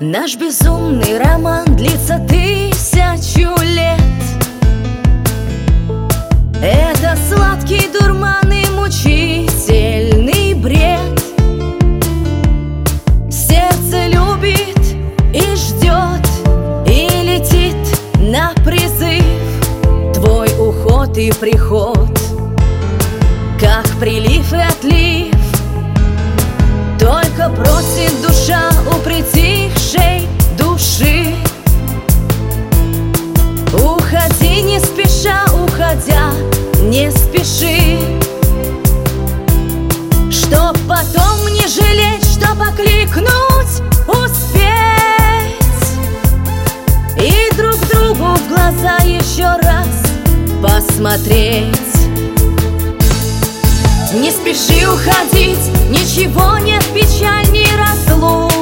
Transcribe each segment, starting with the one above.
Наш безумный роман длится тысячу лет. Это сладкий дурман и мучительный бред. Сердце любит и ждет, и летит на призыв. Твой уход и приход, как прилив и отлив. Только просит душа у притихшей души. Уходи не спеша, уходя, не спеши. Чтоб потом не жалеть, чтоб окликнуть, успеть. И друг другу в глаза еще раз посмотреть. Не спеши уходить, ничего нет печаль, ни разлук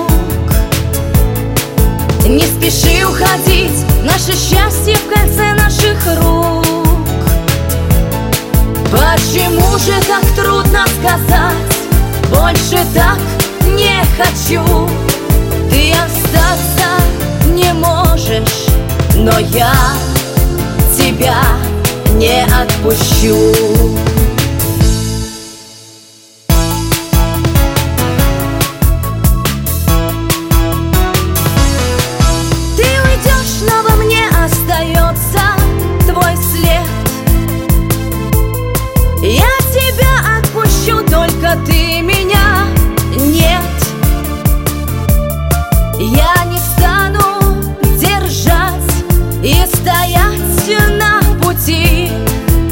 Не спеши уходить, наше счастье в кольце наших рук. Почему же так трудно сказать, больше так не хочу. Ты остаться не можешь, но я тебя не отпущу стоять на пути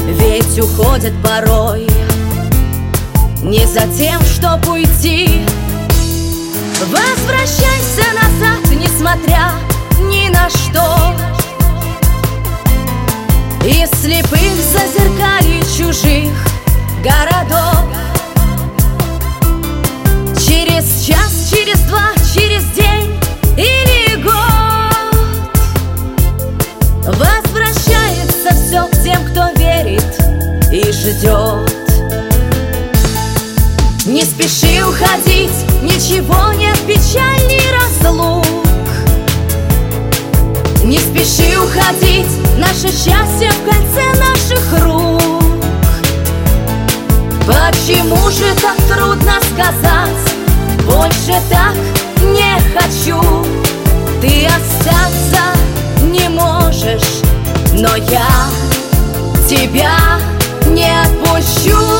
Ведь уходят порой. Не за тем, чтоб уйти. Возвращайся назад, несмотря ни на что ждет Не спеши уходить, ничего нет печаль, ни разлук. Не спеши уходить, наше счастье в кольце наших рук. Почему же так трудно сказать, больше так не хочу Ты остаться не можешь, но я тебя sure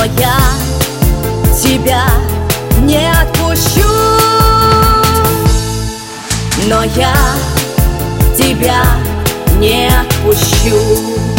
но я тебя не отпущу. Но я тебя не отпущу.